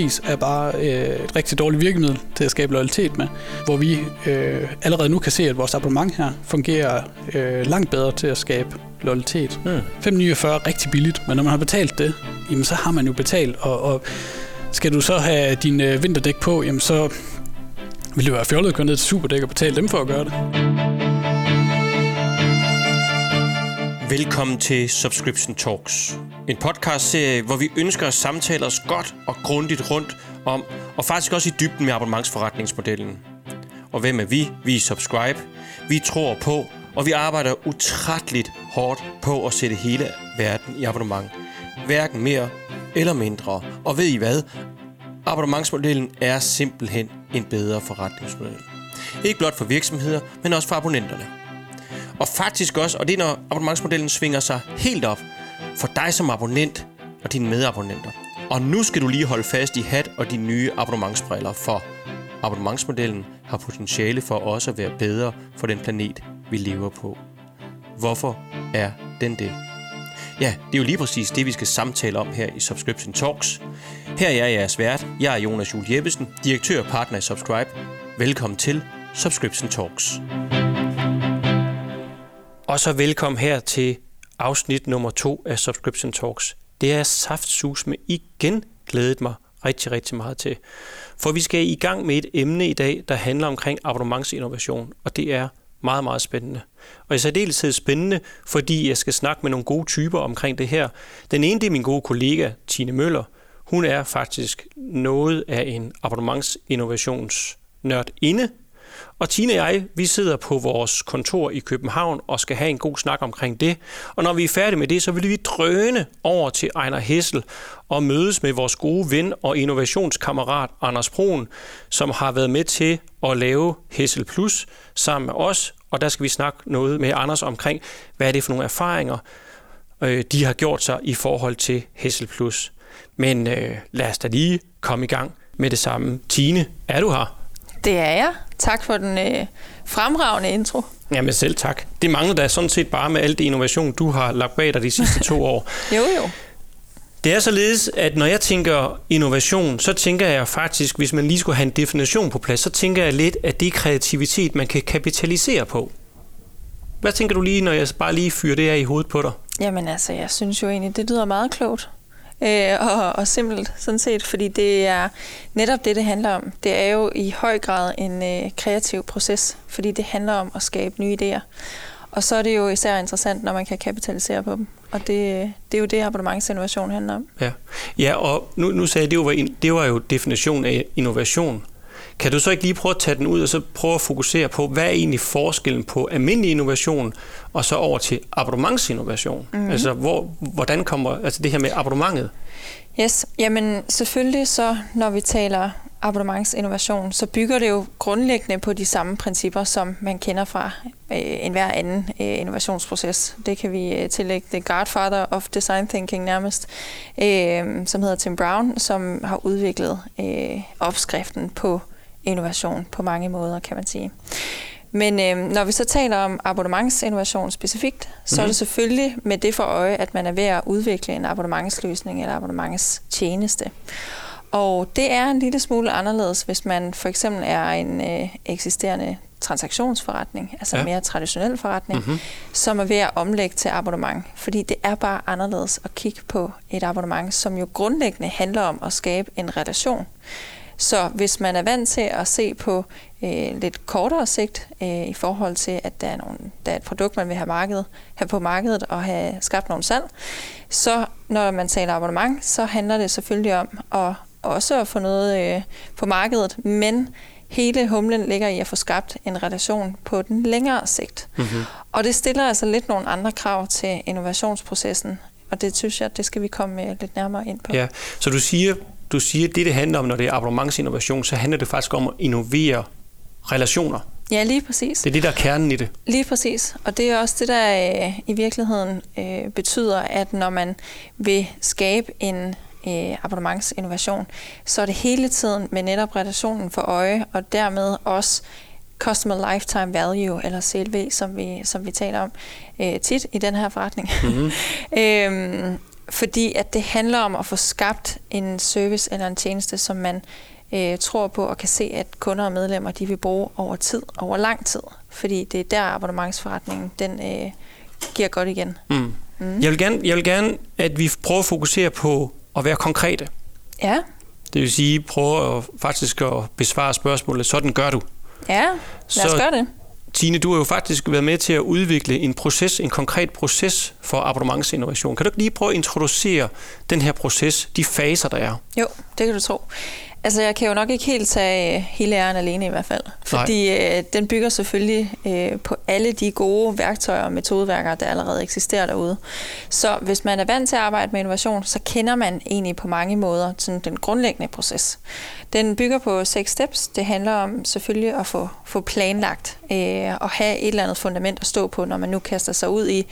pris er bare øh, et rigtig dårligt virkemiddel til at skabe loyalitet med, hvor vi øh, allerede nu kan se, at vores abonnement her fungerer øh, langt bedre til at skabe loyalitet. Mm. 549 er rigtig billigt, men når man har betalt det, jamen, så har man jo betalt, og, og skal du så have din øh, vinterdæk på, jamen så vil det være fjollet at gå ned til Superdæk og betale dem for at gøre det. Velkommen til Subscription Talks. En podcastserie, hvor vi ønsker at samtale os godt og grundigt rundt om, og faktisk også i dybden med abonnementsforretningsmodellen. Og hvem er vi? Vi er Subscribe. Vi tror på, og vi arbejder utrætteligt hårdt på at sætte hele verden i abonnement. Hverken mere eller mindre. Og ved I hvad? Abonnementsmodellen er simpelthen en bedre forretningsmodel. Ikke blot for virksomheder, men også for abonnenterne. Og faktisk også, og det er når abonnementsmodellen svinger sig helt op, for dig som abonnent og dine medabonnenter. Og nu skal du lige holde fast i hat og dine nye abonnementsbriller, for abonnementsmodellen har potentiale for også at være bedre for den planet, vi lever på. Hvorfor er den det? Ja, det er jo lige præcis det, vi skal samtale om her i Subscription Talks. Her er jeg jeres vært. Jeg er Jonas Jul Jeppesen, direktør og partner i Subscribe. Velkommen til Subscription Talks. Og så velkommen her til afsnit nummer to af Subscription Talks. Det er saftsus med igen glædet mig rigtig, rigtig meget til. For vi skal i gang med et emne i dag, der handler omkring abonnementsinnovation, og det er meget, meget spændende. Og i særdeleshed spændende, fordi jeg skal snakke med nogle gode typer omkring det her. Den ene det er min gode kollega, Tine Møller. Hun er faktisk noget af en abonnementsinnovationsnørd inde, og Tina og jeg, vi sidder på vores kontor i København og skal have en god snak omkring det. Og når vi er færdige med det, så vil vi drøne over til Ejner Hessel og mødes med vores gode ven og innovationskammerat Anders Broen, som har været med til at lave Hessel Plus sammen med os. Og der skal vi snakke noget med Anders omkring, hvad er det for nogle erfaringer, øh, de har gjort sig i forhold til Hessel Plus. Men øh, lad os da lige komme i gang med det samme. Tine, er du her? Det er jeg. Tak for den øh, fremragende intro. Jamen selv tak. Det mangler da sådan set bare med al det innovation, du har lagt bag dig de sidste to år. jo, jo. Det er således, at når jeg tænker innovation, så tænker jeg faktisk, hvis man lige skulle have en definition på plads, så tænker jeg lidt, at det er kreativitet, man kan kapitalisere på. Hvad tænker du lige, når jeg bare lige fyrer det her i hovedet på dig? Jamen altså, jeg synes jo egentlig, det lyder meget klogt øh, og, og simpelt sådan set, fordi det er netop det, det handler om. Det er jo i høj grad en øh, kreativ proces, fordi det handler om at skabe nye idéer. Og så er det jo især interessant, når man kan kapitalisere på dem. Og det, det er jo det, abonnementsinnovation handler om. Ja, ja og nu, nu sagde jeg, det var, det var jo definition af innovation. Kan du så ikke lige prøve at tage den ud og så prøve at fokusere på, hvad er egentlig forskellen på almindelig innovation og så over til abonnementsinnovation? Mm-hmm. Altså, hvor, hvordan kommer altså det her med abonnementet? Yes, jamen selvfølgelig så, når vi taler abonnementsinnovation, så bygger det jo grundlæggende på de samme principper, som man kender fra øh, enhver anden øh, innovationsproces. Det kan vi øh, tillægge The Godfather of Design Thinking nærmest, øh, som hedder Tim Brown, som har udviklet øh, opskriften på innovation på mange måder, kan man sige. Men øh, når vi så taler om abonnementsinnovation specifikt, så mm-hmm. er det mhm. selvfølgelig med det for øje, at man er ved at udvikle en abonnementsløsning eller abonnementstjeneste. Og det er en lille smule anderledes, hvis man for eksempel er en øh, eksisterende transaktionsforretning, altså ja. en mere traditionel forretning, mm-hmm. som er ved at omlægge til abonnement. Fordi det er bare anderledes at kigge på et abonnement, som jo grundlæggende handler om at skabe en relation. Så hvis man er vant til at se på øh, lidt kortere sigt øh, i forhold til, at der er, nogle, der er et produkt, man vil have, markedet, have på markedet og have skabt nogle salg, så når man taler abonnement, så handler det selvfølgelig om at også at få noget øh, på markedet, men hele humlen ligger i at få skabt en relation på den længere sigt. Mm-hmm. Og det stiller altså lidt nogle andre krav til innovationsprocessen, og det synes jeg, det skal vi komme lidt nærmere ind på. Ja, så du siger, du siger, at det, det handler om, når det er abonnementsinnovation, så handler det faktisk om at innovere relationer. Ja, lige præcis. Det er det, der er kernen i det. Lige præcis. Og det er også det, der øh, i virkeligheden øh, betyder, at når man vil skabe en øh, abonnementsinnovation, så er det hele tiden med netop relationen for øje, og dermed også Customer Lifetime Value, eller CLV, som vi, som vi taler om øh, tit i den her forretning. Mm-hmm. øhm, fordi at det handler om at få skabt en service eller en tjeneste, som man øh, tror på og kan se, at kunder og medlemmer de vil bruge over tid, over lang tid. Fordi det er der abonnementsforretningen, den øh, giver godt igen. Mm. Mm. Jeg, vil gerne, jeg vil gerne, at vi prøver at fokusere på at være konkrete. Ja. Det vil sige, prøve at faktisk at besvare spørgsmålet, sådan gør du. Ja, lad os gøre det. Tine, du har jo faktisk været med til at udvikle en proces, en konkret proces for abonnementsinnovation. Kan du ikke lige prøve at introducere den her proces, de faser, der er? Jo, det kan du tro. Altså, jeg kan jo nok ikke helt tage øh, hele æren alene i hvert fald. Fordi øh, den bygger selvfølgelig øh, på alle de gode værktøjer og metodeværker, der allerede eksisterer derude. Så hvis man er vant til at arbejde med innovation, så kender man egentlig på mange måder sådan den grundlæggende proces. Den bygger på seks steps. Det handler om selvfølgelig at få, få planlagt øh, og have et eller andet fundament at stå på, når man nu kaster sig ud i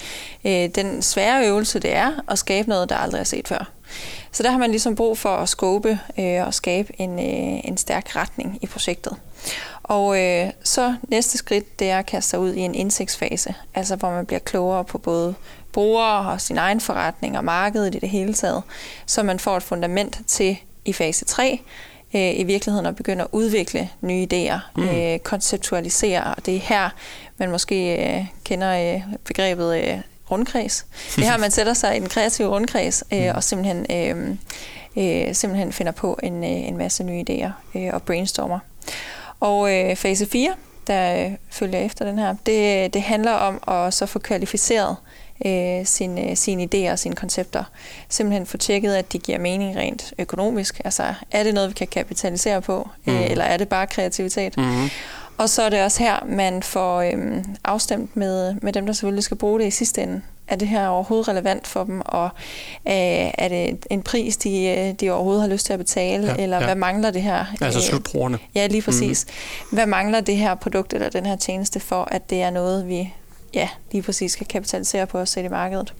øh, den svære øvelse, det er at skabe noget, der aldrig er set før. Så der har man ligesom brug for at skåbe øh, og skabe en, øh, en stærk retning i projektet. Og øh, så næste skridt, det er at kaste sig ud i en indsigtsfase, altså hvor man bliver klogere på både brugere og sin egen forretning og markedet i det hele taget, så man får et fundament til i fase 3 øh, i virkeligheden at begynde at udvikle nye idéer, mm. øh, konceptualisere, og det er her, man måske øh, kender øh, begrebet øh, rundkreds. Det her, man sætter sig i en kreativ rundkreds øh, mm. og simpelthen, øh, øh, simpelthen finder på en, øh, en masse nye idéer øh, og brainstormer. Og øh, fase 4, der øh, følger efter den her, det, det handler om at så få kvalificeret øh, sine, sine idéer og sine koncepter. Simpelthen få tjekket, at de giver mening rent økonomisk. Altså, er det noget, vi kan kapitalisere på, mm. øh, eller er det bare kreativitet? Mm. Og så er det også her, man får øhm, afstemt med, med dem, der selvfølgelig skal bruge det i sidste ende. Er det her overhovedet relevant for dem, og øh, er det en pris, de, øh, de overhovedet har lyst til at betale, ja, eller ja. hvad mangler det her? Altså slutbrugerne. Ja, lige præcis. Mm. Hvad mangler det her produkt eller den her tjeneste for, at det er noget, vi ja, lige præcis skal kapitalisere på og sætte i markedet?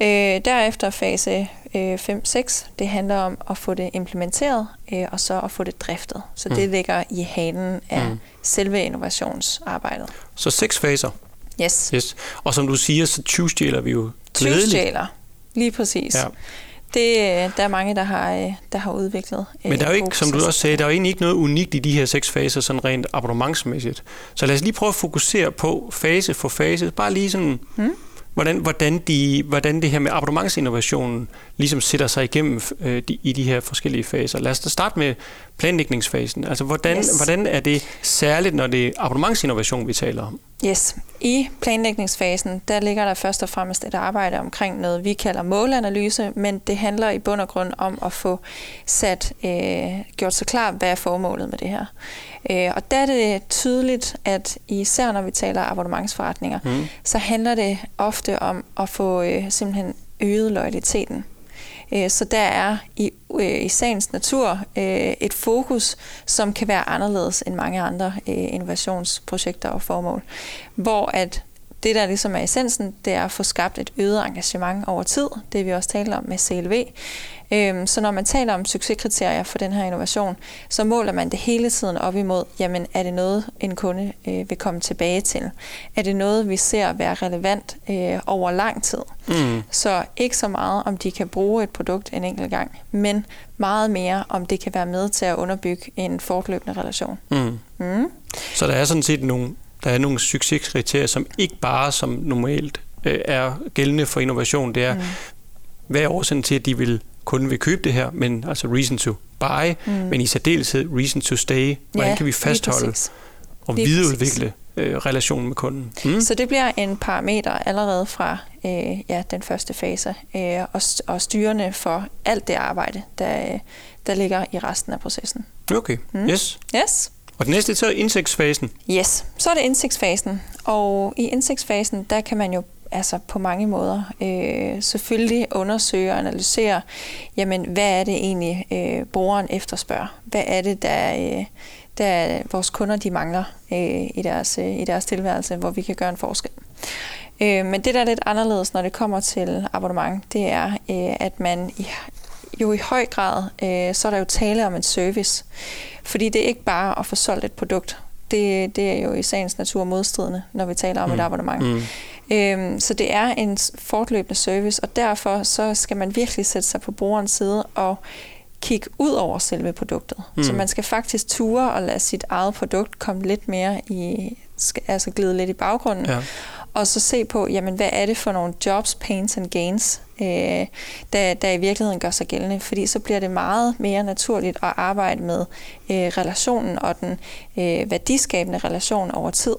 Øh, derefter fase øh, 5-6, det handler om at få det implementeret, øh, og så at få det driftet. Så mm. det ligger i hanen af mm. selve innovationsarbejdet. Så seks faser? Yes. yes. Og som du siger, så 20 vi jo glædeligt. lige præcis. Ja. Det, der er mange, der har, øh, der har udviklet. Øh, Men der er jo ikke, som du også sagde, der er jo egentlig ikke noget unikt i de her seks faser, sådan rent abonnementsmæssigt. Så lad os lige prøve at fokusere på fase for fase. Bare lige sådan, hmm? Hvordan, hvordan, de, hvordan det her med abonnementsinnovationen ligesom sætter sig igennem øh, de, i de her forskellige faser. Lad os da starte med planlægningsfasen. Altså, hvordan, yes. hvordan er det særligt, når det er abonnementsinnovation, vi taler om? Yes. I planlægningsfasen, der ligger der først og fremmest et arbejde omkring noget, vi kalder målanalyse, men det handler i bund og grund om at få sat, øh, gjort så klart, hvad er formålet med det her. Øh, og der er det tydeligt, at især når vi taler abonnementsforretninger, mm. så handler det ofte om at få øh, simpelthen øget loyaliteten. Øh, så der er i, øh, i sagens natur øh, et fokus, som kan være anderledes end mange andre innovationsprojekter og formål. Hvor at det, der ligesom er essensen, det er at få skabt et øget engagement over tid. Det vi også talte om med CLV. Øhm, så når man taler om succeskriterier for den her innovation, så måler man det hele tiden op imod, jamen er det noget, en kunde øh, vil komme tilbage til? Er det noget, vi ser være relevant øh, over lang tid? Mm. Så ikke så meget, om de kan bruge et produkt en enkelt gang, men meget mere, om det kan være med til at underbygge en fortløbende relation. Mm. Mm. Så der er sådan set nogle, der er nogle succeskriterier, som ikke bare som normalt øh, er gældende for innovation. Det er, mm. hvad er årsagen til, at de vil kunden vil købe det her, men altså reason to buy, mm. men i særdeleshed reason to stay. Hvordan ja, kan vi fastholde og lige videreudvikle øh, relationen med kunden? Mm. Så det bliver en parameter allerede fra øh, ja, den første fase, øh, og, og styrende for alt det arbejde, der, der ligger i resten af processen. Okay, mm. yes. Yes. Og det næste så er indsigtsfasen. Yes, så er det indsigtsfasen. Og i indsigtsfasen, der kan man jo altså på mange måder. Øh, selvfølgelig undersøge og analysere, jamen hvad er det egentlig, øh, brugeren efterspørger? Hvad er det, der, øh, der vores kunder de mangler øh, i, deres, øh, i deres tilværelse, hvor vi kan gøre en forskel? Øh, men det, der er lidt anderledes, når det kommer til abonnement, det er, øh, at man i, jo i høj grad, øh, så er der jo tale om en service. Fordi det er ikke bare at få solgt et produkt. Det, det er jo i sagens natur modstridende, når vi taler om mm. et abonnement. Mm. Øhm, så det er en fortløbende service, og derfor så skal man virkelig sætte sig på brugerens side og kigge ud over selve produktet. Mm. Så man skal faktisk ture og lade sit eget produkt komme lidt mere i, altså glide lidt i baggrunden. Ja. Og så se på, jamen, hvad er det for nogle jobs, pains and gains, øh, der, der i virkeligheden gør sig gældende. Fordi så bliver det meget mere naturligt at arbejde med øh, relationen og den øh, værdiskabende relation over tid.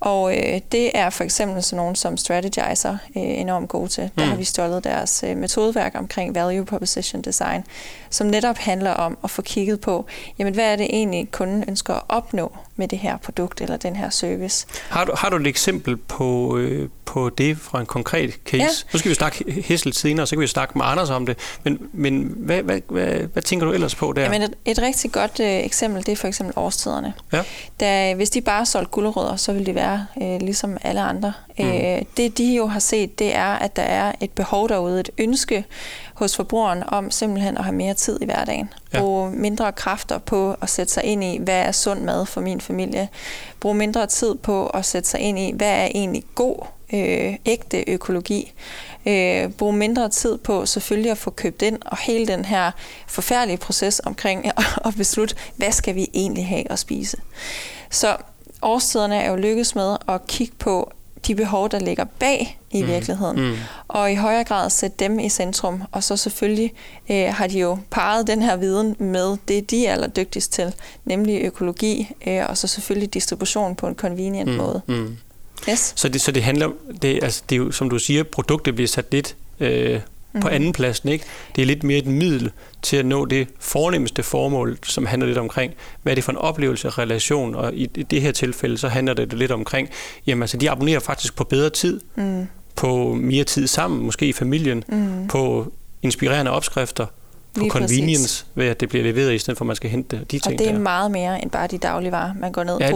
Og øh, det er for eksempel sådan nogen som Strategizer øh, enormt gode til. Der mm. har vi stjålet deres øh, metodeværk omkring Value Proposition Design, som netop handler om at få kigget på, jamen hvad er det egentlig, kunden ønsker at opnå med det her produkt eller den her service. Har du, har du et eksempel på, øh, på det fra en konkret case? Ja. Nu skal vi snakke Hessel senere, så kan vi snakke med Anders om det. Men, men hvad, hvad, hvad, hvad tænker du ellers på der? Jamen et, et rigtig godt øh, eksempel, det er for eksempel årstiderne. Ja. Da, hvis de bare solgte gulerødder, så ville de være øh, ligesom alle andre. Mm. Øh, det de jo har set, det er, at der er et behov derude, et ønske hos forbrugeren om simpelthen at have mere tid i hverdagen. Ja. Mindre kræfter på at sætte sig ind i, hvad er sund mad for min familie. Bruge mindre tid på at sætte sig ind i, hvad er egentlig god, øh, ægte økologi. Øh, bruge mindre tid på selvfølgelig at få købt ind, og hele den her forfærdelige proces omkring at beslutte, hvad skal vi egentlig have at spise. Så årstiderne er jo lykkes med at kigge på de behov, der ligger bag i mm. virkeligheden, mm. og i højere grad sætte dem i centrum. Og så selvfølgelig øh, har de jo parret den her viden med det, de er allerdygtigst til, nemlig økologi, øh, og så selvfølgelig distribution på en convenient mm. måde. Mm. Yes. Så, det, så det handler, det, altså, det er jo, som du siger, produktet bliver sat lidt øh, på mhm. anden pladsen. Ikke? Det er lidt mere et middel til at nå det fornemmeste formål, som handler lidt omkring, hvad er det for en oplevelse relation, og i det her tilfælde, så handler det lidt omkring, jamen altså, de abonnerer faktisk på bedre tid, mm. på mere tid sammen, måske i familien, mm. på inspirerende opskrifter, på Lige convenience, præcis. ved at det bliver leveret, i stedet for at man skal hente de ting Og det er der. meget mere end bare de dagligvarer, man går ned ja,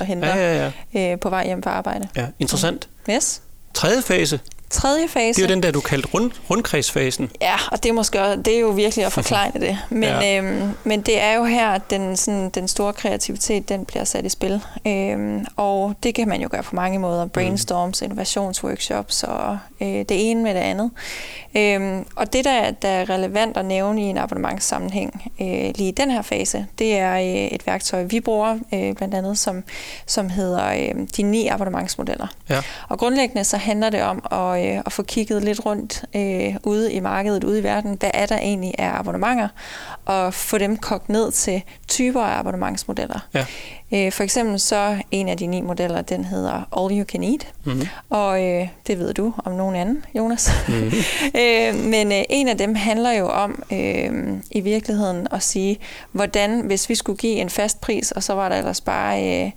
og henter ja, ja, ja. Øh, på vej hjem fra arbejde. Ja, interessant. Mm. Yes. Tredje fase, tredje fase. Det er jo den der, du kaldte rund, rundkredsfasen. Ja, og det er, måske, det er jo virkelig at forklare det. Men, ja. øhm, men det er jo her, at den, sådan, den store kreativitet den bliver sat i spil. Øhm, og det kan man jo gøre på mange måder. Brainstorms, mm. innovationsworkshops og øh, det ene med det andet. Øhm, og det, der, der er relevant at nævne i en abonnementssammenhæng øh, lige i den her fase, det er øh, et værktøj, vi bruger øh, blandt andet, som, som hedder øh, de ni abonnementsmodeller. Ja. Og grundlæggende så handler det om at, øh, at få kigget lidt rundt øh, ude i markedet, ude i verden, hvad er der egentlig af abonnementer, og få dem kogt ned til typer af abonnementsmodeller. Ja. Øh, for eksempel så en af de ni modeller, den hedder All You Can Eat, mm-hmm. og øh, det ved du om nogen anden, Jonas. Mm-hmm. øh, men øh, en af dem handler jo om øh, i virkeligheden at sige, hvordan hvis vi skulle give en fast pris, og så var der ellers bare... Øh,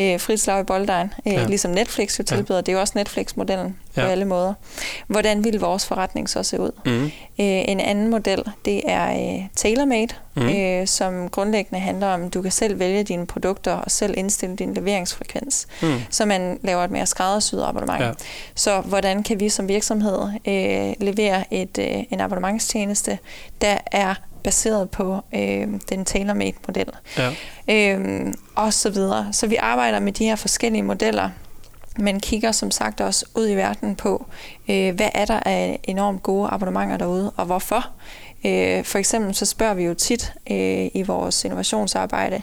øh, frit slag i bolddejen, øh, ja. ligesom Netflix jo tilbyder. Ja. Det er jo også Netflix-modellen ja. på alle måder. Hvordan vil vores forretning så se ud? Mm. Øh, en anden model, det er øh, TaylorMade, mm. øh, som grundlæggende handler om, at du kan selv vælge dine produkter og selv indstille din leveringsfrekvens, mm. så man laver et mere skræddersyet abonnement. Ja. Så hvordan kan vi som virksomhed øh, levere et, øh, en abonnementstjeneste, der er baseret på øh, den tailor-made-model. Ja. Øh, og så videre. Så vi arbejder med de her forskellige modeller, men kigger som sagt også ud i verden på, øh, hvad er der af enormt gode abonnementer derude, og hvorfor. Øh, for eksempel så spørger vi jo tit øh, i vores innovationsarbejde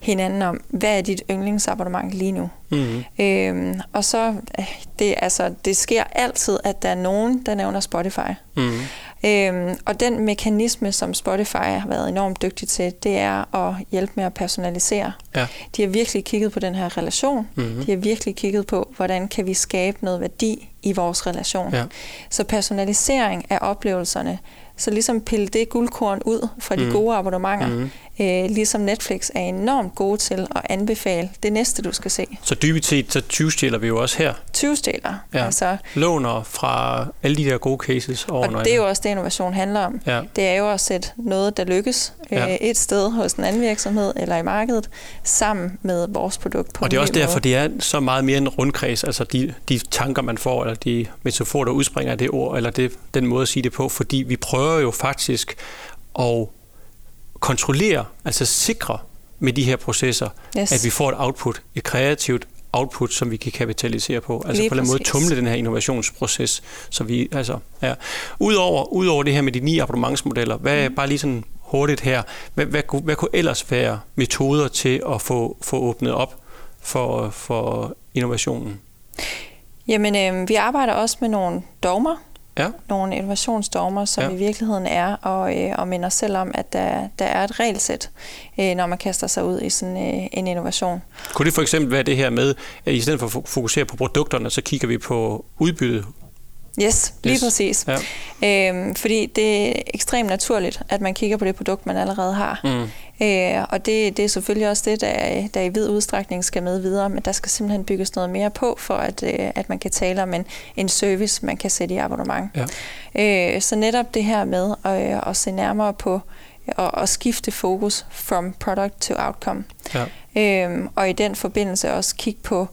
hinanden om, hvad er dit yndlingsabonnement lige nu? Mm-hmm. Øh, og så, det, altså, det sker altid, at der er nogen, der nævner Spotify. Mm-hmm. Øhm, og den mekanisme, som Spotify har været enormt dygtig til, det er at hjælpe med at personalisere. Ja. De har virkelig kigget på den her relation. Mm-hmm. De har virkelig kigget på, hvordan kan vi skabe noget værdi i vores relation. Ja. Så personalisering af oplevelserne, så ligesom pille det guldkorn ud fra de mm. gode abonnementer, mm øh, ligesom Netflix er enormt gode til at anbefale det næste, du skal se. Så dybest set, så 20 vi jo også her. 20 stjæler. Ja. Altså, Låner fra alle de der gode cases over Og det er jo også det, innovation handler om. Ja. Det er jo at sætte noget, der lykkes øh, ja. et sted hos en anden virksomhed eller i markedet, sammen med vores produkt på Og det er også derfor, måde. det er så meget mere en rundkreds, altså de, de tanker, man får, eller de metaforer, der udspringer af det ord, eller det, den måde at sige det på, fordi vi prøver jo faktisk at kontrollere, altså sikre med de her processer, yes. at vi får et output, et kreativt output, som vi kan kapitalisere på. Altså Lige på den måde tumle den her innovationsproces. Så vi, altså, ja. Udover, udover det her med de ni abonnementsmodeller, hvad mm. bare lige sådan hurtigt her, hvad, hvad, kunne- hvad kunne ellers være metoder til at få, få åbnet op for, for innovationen? Jamen, øh, vi arbejder også med nogle dogmer, Ja, nogle innovationsdogmer, som Ja. i virkeligheden er og, øh, og minder selv om, at der, der er et regelsæt, øh, når man kaster sig ud i sådan øh, en innovation. kunne det for eksempel være det her med, at i stedet for at fo- fokusere på produkterne, så kigger vi på udbyttet? Yes, lige Yes. præcis. Ja. Øhm, fordi det er ekstremt naturligt, at man kigger på det produkt, man allerede har. Mm. Øh, og det, det er selvfølgelig også det, der, der i vid udstrækning skal med videre, men der skal simpelthen bygges noget mere på, for at, øh, at man kan tale om en, en service, man kan sætte i abonnement. Ja. Øh, så netop det her med at, at se nærmere på og, og skifte fokus from product to outcome. Ja. Øhm, og i den forbindelse også kigge på,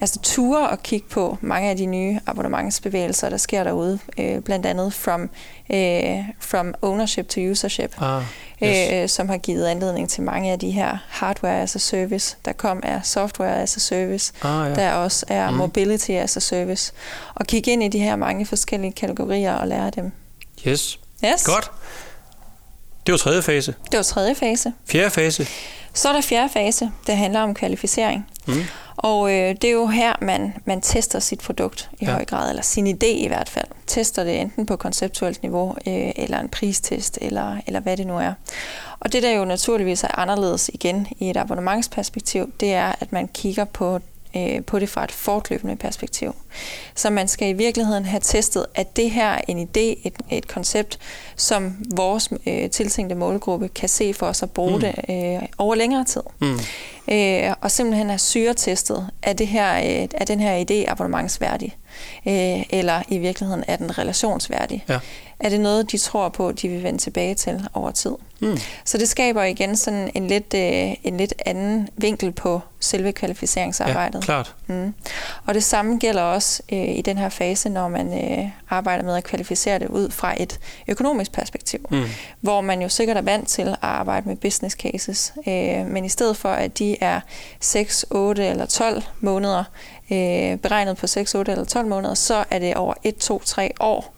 altså ture og kigge på mange af de nye abonnementsbevægelser, der sker derude, øh, blandt andet from, øh, from ownership to usership, Ah, yes. øh, som har givet anledning til mange af de her hardware as a service, der kom er software as a service, Ah, ja. der også er Mhm. mobility as a service, og kigge ind i de her mange forskellige kategorier og lære dem. Yes. Yes. Godt. Det var tredje fase. Det var tredje fase. Fjerde fase. Så er der fjerde fase, der handler om kvalificering. Mm. Og øh, det er jo her, man, man tester sit produkt i Ja. høj grad, eller sin idé i hvert fald. Tester det enten på konceptuelt niveau, øh, eller en pristest, eller, eller hvad det nu er. Og det, der jo naturligvis er anderledes igen i et abonnementsperspektiv, det er, at man kigger på øh, på det fra et fortløbende perspektiv. Så man skal i virkeligheden have testet, at det her er en idé, et, et koncept, som vores øh, tiltænkte målgruppe kan se for os at bruge Mm. det øh, over længere tid. Mm. Øh, og simpelthen have syretestet, er, det her, øh, er den her idé abonnementsværdig, øh, eller i virkeligheden er den relationsværdig. Ja. Er det noget, de tror på, de vil vende tilbage til over tid? Mm. Så det skaber igen sådan en lidt, øh, en lidt anden vinkel på selve Ja, kvalificeringsarbejdet. klart. Mm. Og det samme gælder også øh, i den her fase, når man øh, arbejder med at kvalificere det ud fra et økonomisk perspektiv, Mm. hvor man jo sikkert er vant til at arbejde med business cases, øh, men i stedet for, at de er 6, 8 eller 12 måneder, øh, beregnet på 6, 8 eller 12 måneder, så er det over 1, 2, 3 år.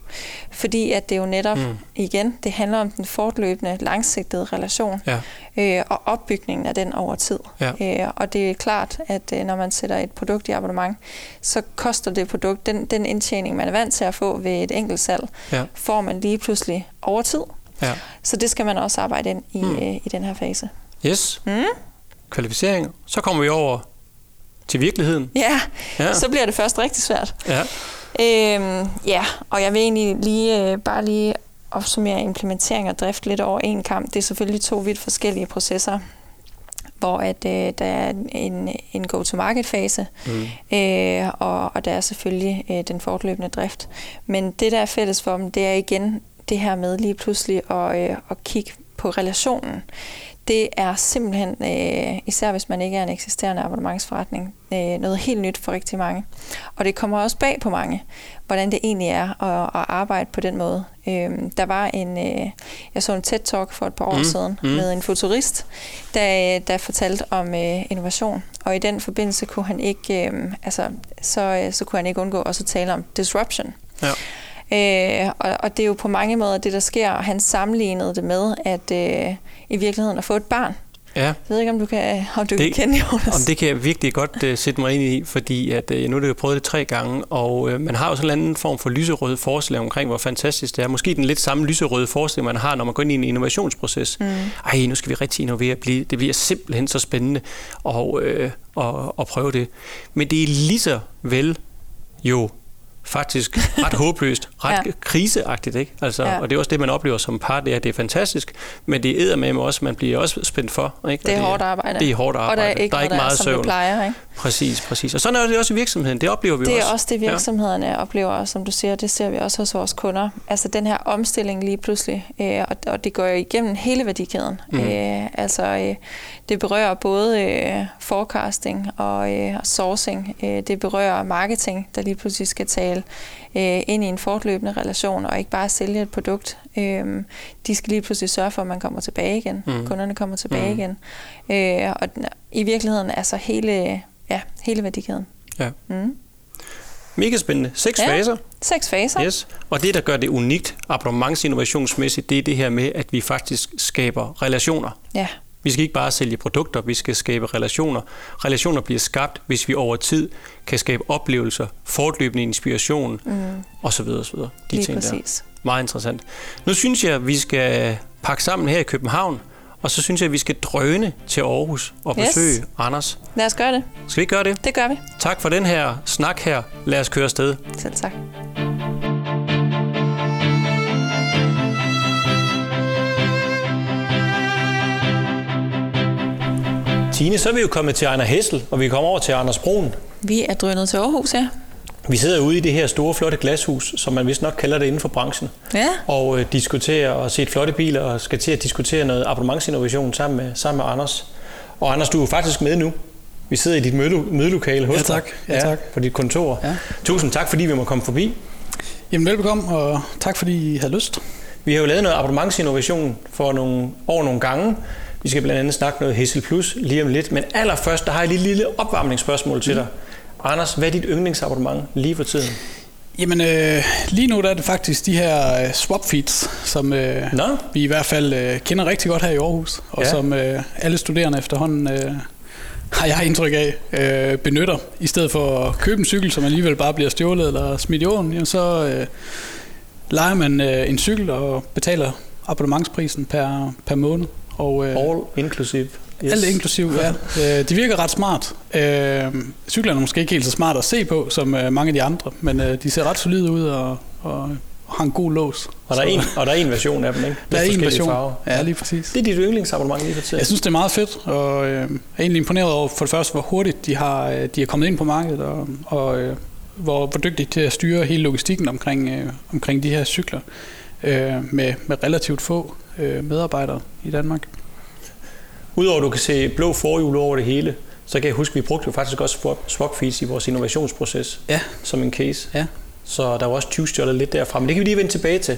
Fordi at det jo netop, Mm. igen, det handler om den fortløbende, langsigtede relation Ja. øh, og opbygningen af den over tid. Ja. Øh, og det er klart, at øh, når man sætter et produkt i abonnement, så koster det produkt, den, den indtjening, man er vant til at få ved et enkelt salg, Ja. får man lige pludselig over tid. Ja. Så det skal man også arbejde ind i, mm. øh, i den her fase. Yes. Mm? Kvalificering. Så kommer vi over til virkeligheden. Ja, Ja. så bliver det først rigtig svært. Ja. Øhm, ja, og jeg vil egentlig lige, øh, bare lige opsummere implementering og drift lidt over en kamp. Det er selvfølgelig to vidt forskellige processer, hvor at, øh, der er en, en go-to-market-fase, Mm. øh, og, og der er selvfølgelig øh, den fortløbende drift. Men det, der er fælles for dem, det er igen det her med lige pludselig at, øh, at kigge på relationen. Det er simpelthen, øh, især hvis man ikke er en eksisterende abonnementsforretning, øh, noget helt nyt for rigtig mange. Og det kommer også bag på mange, hvordan det egentlig er at, at arbejde på den måde. Øh, der var en, øh, jeg så en TED-talk for et par år Mm, siden mm. med en futurist, der, der fortalte om øh, innovation. Og i den forbindelse kunne han ikke, øh, altså, så, øh, så kunne han ikke undgå også at tale om disruption. Ja. Øh, og, og det er jo på mange måder det, der sker. Og han sammenlignede det med, at øh, i virkeligheden at få et barn. Ja. Jeg ved ikke, om du kan, om du Det- kan kende Jonas. Om det kan jeg virkelig godt uh, sætte mig ind i, fordi at, uh, nu har jeg prøvet det tre gange, og uh, man har jo sådan en anden form for lyserød forestilling omkring, hvor fantastisk det er. Måske den lidt samme lyserøde forestilling, man har, når man går ind i en innovationsproces. Mm. Ej, nu skal vi rigtig innovere. Blive- Det bliver simpelthen så spændende at, øh, at, at prøve det. Men det er lige så vel jo faktisk ret håbløst, ret ja. Kriseagtigt, ikke? Altså, ja. Og det er også det, man oplever som par, det er, det er fantastisk, men det æder med også, man bliver også spændt for. Ikke? Det er Og hårdt arbejde. Det er hårdt arbejde. Og der er ikke, der er ikke meget der er, som søvn. det plejer. Ikke? Præcis, præcis. Og sådan er det også i virksomheden. Det oplever vi Det jo er også. også det, virksomhederne ja. oplever, og som du siger, det ser vi også hos vores kunder. Altså den her omstilling lige pludselig, øh, og, og det går jo igennem hele værdikæden. Mm. Øh, altså øh, det berører både øh, forecasting og øh, sourcing. Øh, det berører marketing, der lige pludselig skal tale øh, ind i en fortløbende relation, og ikke bare sælge et produkt. Øh, de skal lige pludselig sørge for, at man kommer tilbage igen. Mm. Kunderne kommer tilbage mm. igen. Øh, og den- i virkeligheden, altså hele ja, hele værdikæden. Ja. Mm. Mega spændende. Seks ja. faser. Seks faser. Yes. Og det, der gør det unikt abonnementsinnovationsmæssigt, det er det her med, at vi faktisk skaber relationer. Ja. Vi skal ikke bare sælge produkter, vi skal skabe relationer. Relationer bliver skabt, hvis vi over tid kan skabe oplevelser, fortløbende inspiration mm. osv. osv. De Lige ting præcis. der. Meget interessant. Nu synes jeg, at vi skal pakke sammen her i København, og så synes jeg, at vi skal drøne til Aarhus og besøge yes. Anders. Lad os gøre det. Skal vi ikke gøre det? Det gør vi. Tak for den her snak her. Lad os køre afsted. Selv tak. Tine, så er vi jo kommet til Ejner Hessel, og vi kommer over til Anders Brun. Vi er drønet til Aarhus, ja. Vi sidder ude i det her store, flotte glashus, som man vist nok kalder det inden for branchen. Ja. Og øh, diskuterer og set flotte biler og skal til at diskutere noget abonnementsinnovation sammen med, sammen med Anders. Og Anders, du er faktisk med nu. Vi sidder i dit møde, mødelokale hos Ja, tak. dig. Ja, tak. På dit kontor. Ja. Tusind tak, fordi vi må komme forbi. Jamen velbekomme, og tak fordi I havde lyst. Vi har jo lavet noget abonnementsinnovation for nogle, over nogle gange. Vi skal blandt andet snakke noget Hessel Plus lige om lidt. Men allerførst, der har jeg lige et lille opvarmningsspørgsmål til dig. Anders, hvad er dit yndlingsabonnement lige for tiden? Jamen øh, lige nu der er det faktisk de her øh, swap feeds, som øh, Nå? vi i hvert fald øh, kender rigtig godt her i Aarhus, og Ja. som øh, alle studerende efterhånden øh, har jeg indtryk af øh, benytter. I stedet for at købe en cykel, som alligevel bare bliver stjålet eller smidt i åen, jamen, så øh, leger man øh, en cykel og betaler abonnementsprisen per, per måned. Og, øh, All inclusive. Yes. Alt inklusiv, ja. Øh, det virker ret smart. Øh, cyklerne er måske ikke helt så smart at se på, som øh, mange af de andre, men øh, de ser ret solide ud og, og har en god lås. Og der, er en, og der er en version af dem, ikke? der er en version. Farver. Ja, lige præcis. Det er dit yndlingsabonnement lige for tiden. Jeg synes, det er meget fedt, og øh, jeg er egentlig imponeret over for det første, hvor hurtigt de har, øh, de er kommet ind på markedet, og, og øh, hvor, hvor dygtige til at styre hele logistikken omkring, øh, omkring de her cykler øh, med, med relativt få øh, medarbejdere i Danmark. Udover at du kan se blå forhjul over det hele, så kan jeg huske, at vi brugte jo faktisk også swap- fees i vores innovationsproces Ja, som en case. ja. Så der var også 20 stjålet lidt derfra, men det kan vi lige vende tilbage til.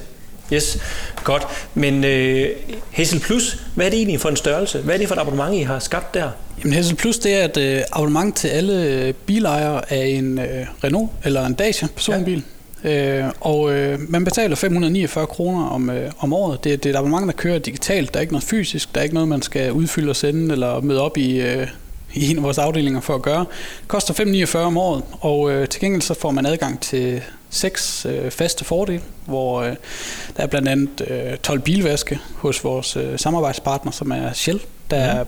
Yes, godt. Men øh, Hessel Plus, hvad er det egentlig for en størrelse? Hvad er det for et abonnement, I har skabt der? Jamen Hessel Plus, det er et øh, abonnement til alle øh, bilejere af en øh, Renault eller en Dacia personbil. Ja. Øh, og øh, man betaler 549 kroner om, øh, om året. Det, det er et abonnement, der kører digitalt. Der er ikke noget fysisk. Der er ikke noget, man skal udfylde og sende eller møde op i, øh, i en af vores afdelinger for at gøre. Det koster 549 om året, og øh, til gengæld så får man adgang til seks øh, faste fordele, hvor øh, der er blandt andet øh, 12 bilvaske hos vores øh, samarbejdspartner, som er Shell. Der er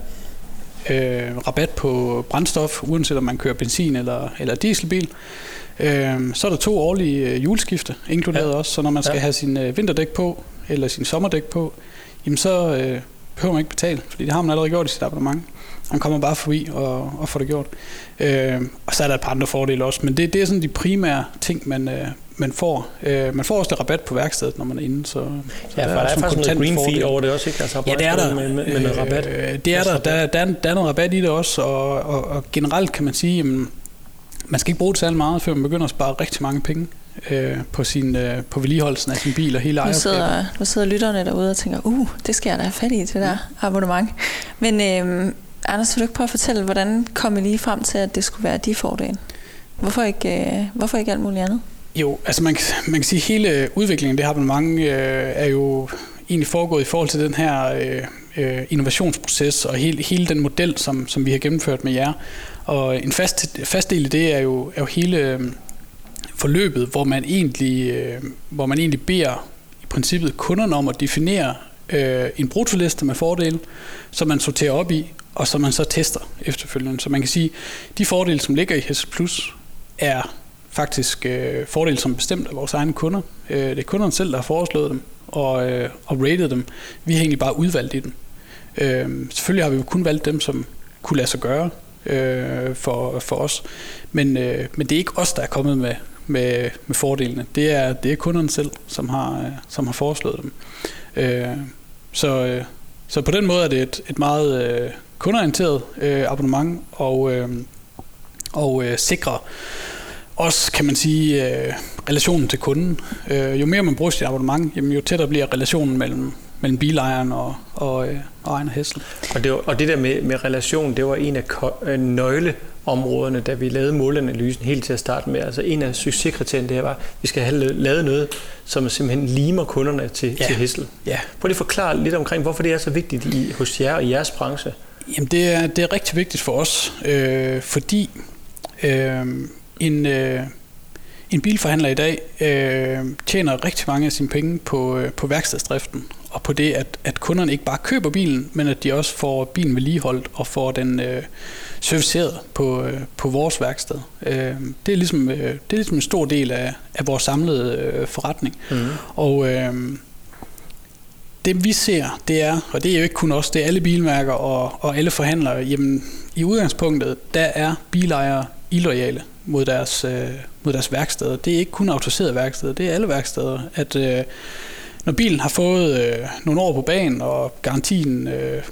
øh, rabat på brændstof, uanset om man kører benzin- eller, eller dieselbil. Øh, så er der to årlige øh, juleskifte inkluderet Ja. også, så når man skal Ja. have sin øh, vinterdæk på, eller sin sommerdæk på, jamen så øh, behøver man ikke betale, fordi det har man allerede gjort i sit abonnement. Man kommer bare forbi og, og får det gjort. Øh, og så er der et par andre fordele også, men det, det er sådan de primære ting, man, øh, man får. Øh, man får også lidt rabat på værkstedet, når man er inde. Så, så Ja, for der er, også en faktisk noget green fee over det også, ikke? Altså Ja, det er der. Med, med, med noget rabat. Øh, det er der. Der, der, er, der er noget rabat i det også, og, og, og generelt kan man sige, at man skal ikke bruge det særlig meget, før man begynder at spare rigtig mange penge øh, på, sin, øh, på vedligeholdelsen af sin bil og hele Nu ejerskabet. sidder, nu sidder lytterne derude og tænker, uh, det skal jeg da have fat i, det der abonnement. Men øhm, Anders, vil du ikke prøve at fortælle, hvordan kom I lige frem til, at det skulle være de fordele? Hvorfor ikke, øh, hvorfor ikke alt muligt andet? Jo, altså man, kan- man kan sige, at hele udviklingen af det her abonnement øh, er jo egentlig foregået i forhold til den her øh, øh, innovationsproces og hele, hele den model, som, som vi har gennemført med jer. Og en fast, fast del af det er jo, er jo hele øh, forløbet, hvor man egentlig, øh, hvor man egentlig beder i princippet kunderne om at definere øh, en brutoliste med fordele, som man sorterer op i, og som man så tester efterfølgende. Så man kan sige, de fordele, som ligger i Hessel Plus, er faktisk øh, fordele, som er bestemt af vores egne kunder. Øh, det er kunderne selv, der har foreslået dem og, øh, og rated dem. Vi har egentlig bare udvalgt i dem. Øh, selvfølgelig har vi jo kun valgt dem, som kunne lade sig gøre øh, for, for os. Men, øh, men det er ikke os, der er kommet med, med, med fordelene. Det er, det er kunderne selv, som har, øh, som har foreslået dem. Øh, så, øh, så på den måde er det et, et meget øh, kundeorienteret øh, abonnement, og, øh, og øh, sikrer også, kan man sige, øh, relationen til kunden. Øh, jo mere man bruger sit abonnement, jamen, jo tættere bliver relationen mellem, mellem bilejeren og, og, øh, og egen Hessel. Og det, var, og det der med, med relation, det var en af øh, nøgleområderne, da vi lavede målanalysen helt til at starte med. Altså en af succeskriterierne, det her var, at vi skal have lavet noget, som simpelthen limer kunderne til, ja. til Hessel. Ja. Prøv lige at forklare lidt omkring, hvorfor det er så vigtigt i, hos jer og i jeres branche. Jamen det er, det er rigtig vigtigt for os, øh, fordi øh, en... Øh, en bilforhandler i dag øh, tjener rigtig mange af sine penge på, øh, på værkstedsdriften, og på det, at, at kunderne ikke bare køber bilen, men at de også får bilen vedligeholdt og får den øh, serviceret på, øh, på vores værksted. Øh, det, er ligesom, øh, det er ligesom en stor del af, af vores samlede øh, forretning. Mm. Og øh, det vi ser, det er, og det er jo ikke kun os, det er alle bilmærker og, og alle forhandlere, jamen i udgangspunktet, der er bilejere illoyale mod deres, øh, mod deres værksteder. Det er ikke kun autoriserede værksteder, det er alle værksteder. At øh, når bilen har fået øh, nogle år på banen, og garantien, øh,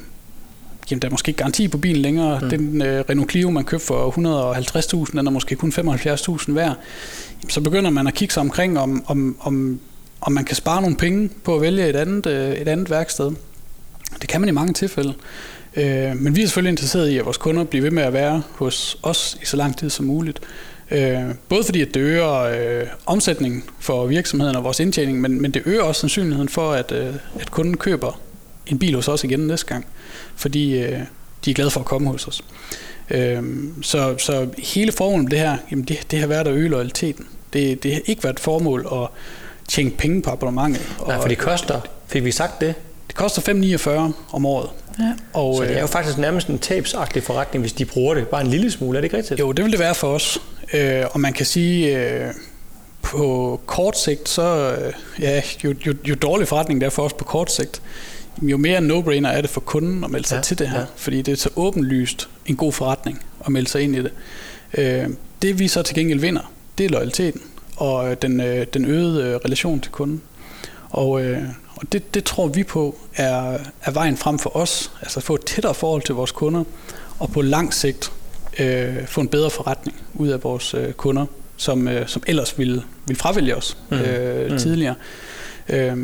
jamen der er måske ikke garanti på bilen længere, mm. den øh, Renault Clio, man købte for 150.000, den er måske kun 75.000 værd, så begynder man at kigge sig omkring, om, om, om, om man kan spare nogle penge på at vælge et andet, øh, et andet værksted. Det kan man i mange tilfælde. Øh, men vi er selvfølgelig interesseret i, at vores kunder bliver ved med at være hos os i så lang tid som muligt. Øh, både fordi, at det øger øh, omsætningen for virksomheden og vores indtjening, men, men det øger også sandsynligheden for, at, øh, at kunden køber en bil hos os igen næste gang, fordi øh, de er glade for at komme hos os. Øh, så, så hele formålet med det her, jamen det, det har været at øge loyaliteten. Det, det har ikke været et formål at tjene penge på abonnementet. Nej, for det koster, fik vi sagt det? Det koster 5,49 om året. Ja. Og, så det er jo øh, faktisk nærmest en tabsagtig forretning, hvis de bruger det bare en lille smule. Er det ikke rigtigt? Jo, det vil det være for os. Øh, og man kan sige, øh, på kort sigt, så øh, ja, jo, jo, jo dårlig forretning det er for os på kort sigt, jo mere no-brainer er det for kunden at melde sig ja, til det her. Ja. Fordi det er så åbenlyst en god forretning at melde sig ind i det. Øh, det vi så til gengæld vinder, det er loyaliteten og den, øh, den øgede øh, relation til kunden. Og, øh, og det, det tror vi på er, er vejen frem for os, altså at få et tættere forhold til vores kunder, og på lang sigt øh, få en bedre forretning ud af vores øh, kunder, som, øh, som ellers ville, ville fravælge os mm. øh, mm. tidligere. Øh,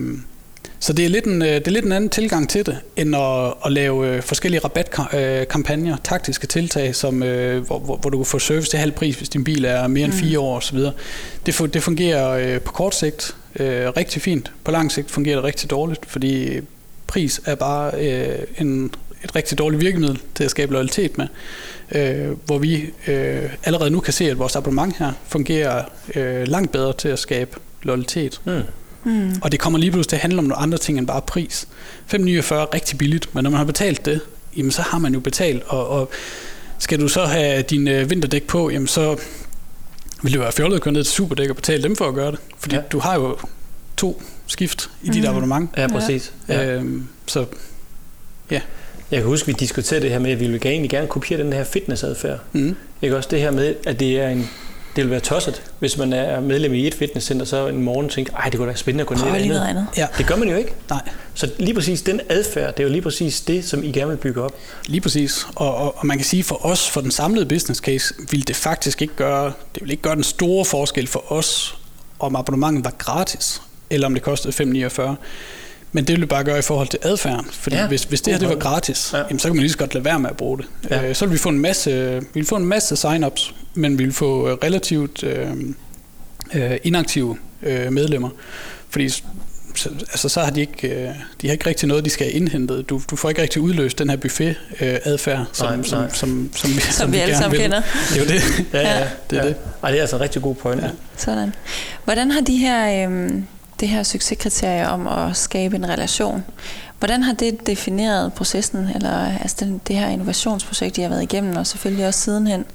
så det er, lidt en, øh, det er lidt en anden tilgang til det, end at, at lave øh, forskellige rabatkampagner, taktiske tiltag, som, øh, hvor, hvor du kan få service til halv pris, hvis din bil er mere end mm. fire år osv. Det, det fungerer på kort sigt rigtig fint. På lang sigt fungerer det rigtig dårligt, fordi pris er bare en, et rigtig dårligt virkemiddel til at skabe loyalitet med. hvor vi allerede nu kan se, at vores abonnement her fungerer langt bedre til at skabe loyalitet. Mm. Mm. Og det kommer lige pludselig til at handle om nogle andre ting end bare pris. 5,49 er rigtig billigt, men når man har betalt det, jamen så har man jo betalt, og, og skal du så have din øh, vinterdæk på, jamen så vil det være fjollet at gå ned til Superdæk og betale dem for at gøre det. Fordi ja. du har jo to skift i mm. dit abonnement. Ja, præcis. Ja. Øhm, så ja. Jeg kan huske, vi diskuterede det her med, at vi ville egentlig gerne kopiere den her fitnessadfærd. Mm. Ikke også det her med, at det er en det vil være tosset, hvis man er medlem i et fitnesscenter, så en morgen tænker, ej, det kunne være spændende at gå ned i andet. Noget andet. Ja. Det gør man jo ikke. Nej. Så lige præcis den adfærd, det er jo lige præcis det, som I gerne vil bygge op. Lige præcis. Og, og, og man kan sige, for os, for den samlede business case, vil det faktisk ikke gøre, det vil ikke gøre den store forskel for os, om abonnementet var gratis, eller om det kostede 5,49. Men det vil det bare gøre i forhold til adfærden. Fordi ja. hvis, hvis det her det var gratis, ja. jamen, så kan man lige så godt lade være med at bruge det. Ja. Øh, så vil vi få en masse, vi vil få en masse sign-ups, men vi vil få øh, relativt øh, øh, inaktive øh, medlemmer. Fordi så, altså, så har de ikke, øh, de har ikke rigtig noget, de skal have indhentet. Du, du får ikke rigtig udløst den her buffet-adfærd, som, nej, som, nej. som, som, som, som vi, vi alle sammen kender. Det er jo det. ja, ja, det er ja. det. Ej, det er altså en rigtig god point. Ja. Sådan. Hvordan har de her... Øh, det her succeskriterie om at skabe en relation. Hvordan har det defineret processen, eller altså den, det her innovationsprojekt, I har været igennem, og selvfølgelig også sidenhen?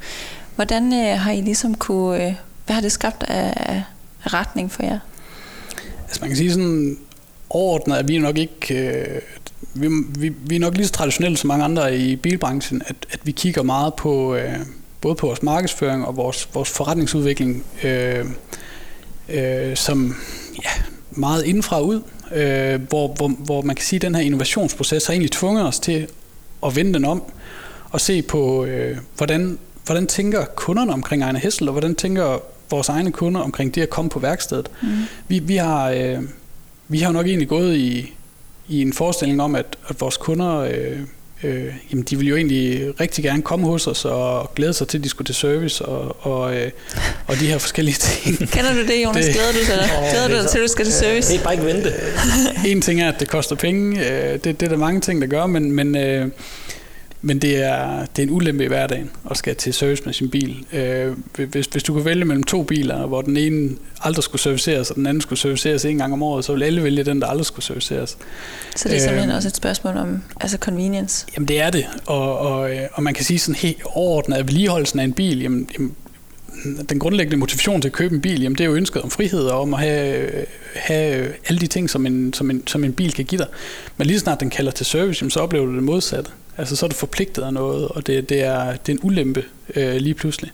Hvordan øh, har I ligesom kunne, øh, hvad har det skabt af, af retning for jer? Altså man kan sige sådan, overordnet er vi nok ikke, øh, vi, vi, vi er nok lige så traditionelle som mange andre i bilbranchen, at, at vi kigger meget på, øh, både på vores markedsføring og vores, vores forretningsudvikling, øh, øh, som ja, meget indenfra ud, øh, hvor, hvor, hvor man kan sige, at den her innovationsproces har egentlig tvunget os til at vende den om og se på, øh, hvordan, hvordan tænker kunderne omkring egne Hessel, og hvordan tænker vores egne kunder omkring det at komme på værkstedet. Mm. Vi, vi, har, øh, vi har nok egentlig gået i i en forestilling om, at, at vores kunder, øh, øh, jamen de vil jo egentlig rigtig gerne komme hos os og glæde sig til, at de skulle til service og, og, øh, og de her forskellige ting. Kender du det, Jonas? Det, glæder du dig, glæder du dig til, at du skal til service? Det er bare ikke vente. en ting er, at det koster penge. Øh, det, det er der mange ting, der gør, men, men øh, men det er, det er en ulempe i hverdagen at skal til service med sin bil. Øh, hvis, hvis du kan vælge mellem to biler, hvor den ene aldrig skulle serviceres, og den anden skulle serviceres en gang om året, så vil alle vælge den, der aldrig skulle serviceres. Så det er simpelthen øh, også et spørgsmål om altså convenience? Jamen det er det, og, og, og man kan sige sådan helt overordnet, at vedligeholdelsen af en bil, jamen, jamen den grundlæggende motivation til at købe en bil, jamen det er jo ønsket om frihed og om at have, have alle de ting, som en, som, en, som en bil kan give dig. Men lige snart den kalder til service, jamen så oplever du det modsatte. Altså så er du forpligtet af noget, og det, det, er, det er en ulempe øh, lige pludselig.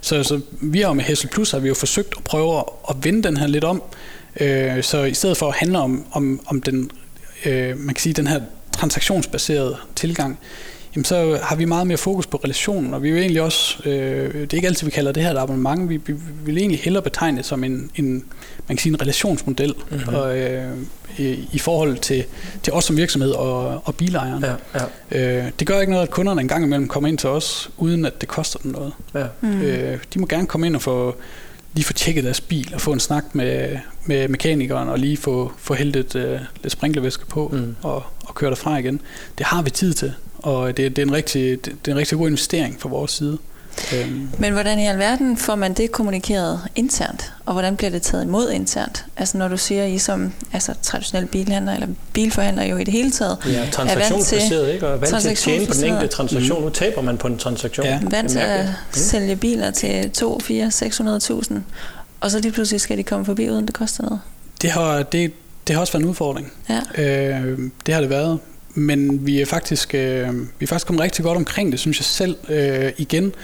Så, så vi har jo med Hessel Plus har vi jo forsøgt at prøve at, at vende den her lidt om, øh, så i stedet for at handle om, om, om den, øh, man kan sige, den her transaktionsbaserede tilgang, jamen så har vi meget mere fokus på relationen, og vi vil egentlig også, øh, det er ikke altid, vi kalder det her et abonnement, vi, vi, vi vil egentlig hellere betegne det som en, en, man kan sige en relationsmodel, mm-hmm. og, øh, i, i forhold til, til os som virksomhed og, og bilejeren. Ja, ja. Øh, det gør ikke noget, at kunderne engang imellem kommer ind til os, uden at det koster dem noget. Ja. Mm. Øh, de må gerne komme ind og få lige få tjekket deres bil og få en snak med, med mekanikeren og lige få, få hældt et, uh, lidt sprinklervæske på mm. og, og køre derfra igen. Det har vi tid til, og det, det, er en rigtig, det, det er en rigtig god investering fra vores side. Øhm. Men hvordan i alverden får man det kommunikeret internt, og hvordan bliver det taget imod internt? Altså når du siger, I som altså, traditionelle bilhandler, eller bilforhandler jo i det hele taget, ja, transaktionsbaseret, ikke? Og vant til at tjene på den enkelte transaktion. Mm. Nu taber man på en transaktion. Ja. Vant til at mm. sælge biler til 2, 4, 600.000, og så lige pludselig skal de komme forbi, uden det koster noget. Det har, det, det har også været en udfordring. Ja. Øh, det har det været men vi er faktisk, øh, vi er faktisk kommet rigtig godt omkring det, synes jeg selv, øh, igen,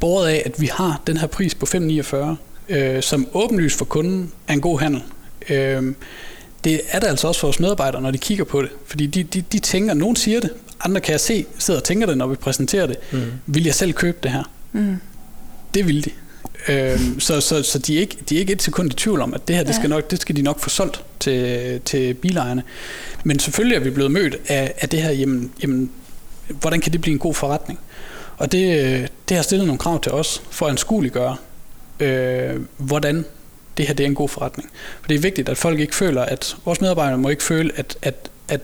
båret af, at vi har den her pris på 5,49, øh, som åbenlyst for kunden er en god handel. Øh, det er det altså også for vores medarbejdere, når de kigger på det, fordi de, de, de tænker, nogen siger det, andre kan jeg se, sidder og tænker det, når vi præsenterer det. Mm. Vil jeg selv købe det her? Mm. Det vil de. Øhm, så så, så de, er ikke, de er ikke et sekund i tvivl om, at det her, det skal, nok, det skal de nok få solgt til, til bilejerne. Men selvfølgelig er vi blevet mødt af, af det her, jamen, jamen, hvordan kan det blive en god forretning? Og det, det har stillet nogle krav til os for at anskueliggøre, øh, hvordan det her det er en god forretning. For det er vigtigt, at folk ikke føler, at vores medarbejdere må ikke føle, at, at, at,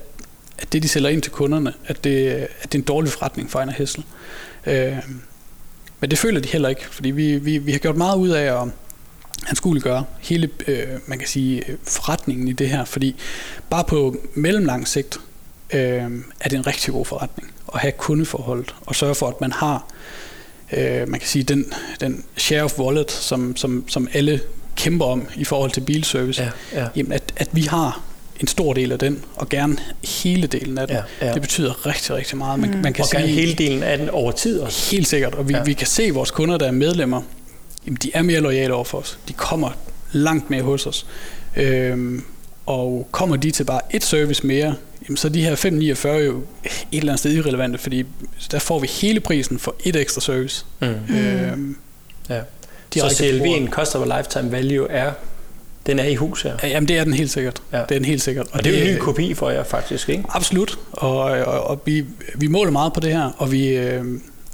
at det, de sælger ind til kunderne, at det, at det er en dårlig forretning for Ejner Hessel. Øh, men det føler de heller ikke, fordi vi, vi, vi har gjort meget ud af at anskueliggøre hele, øh, man kan sige, forretningen i det her, fordi bare på mellemlang sigt øh, er det en rigtig god forretning at have kundeforholdet og sørge for, at man har, øh, man kan sige, den, den share of wallet, som, som, som alle kæmper om i forhold til bilservice, ja, ja. Jamen at, at vi har en stor del af den, og gerne hele delen af den. Ja, ja. Det betyder rigtig, rigtig meget. Man, mm. man kan og gerne hele delen af den over tid også. Helt sikkert, og vi, ja. vi kan se, at vores kunder, der er medlemmer, jamen, de er mere lojale over for os. De kommer langt mere hos os. Øhm, og kommer de til bare et service mere, jamen, så er de her 5,49 jo et eller andet sted irrelevante, fordi der får vi hele prisen for et ekstra service. Mm. Øhm, ja. Så CLV'en, Customer Lifetime Value, er den er i hus her. Ja, jamen det er den helt sikkert. Ja. Det er den helt sikkert. Og, og det, det er en ny kopi for jer faktisk, ikke? Absolut. Og, og, og vi, vi måler meget på det her, og vi, øh,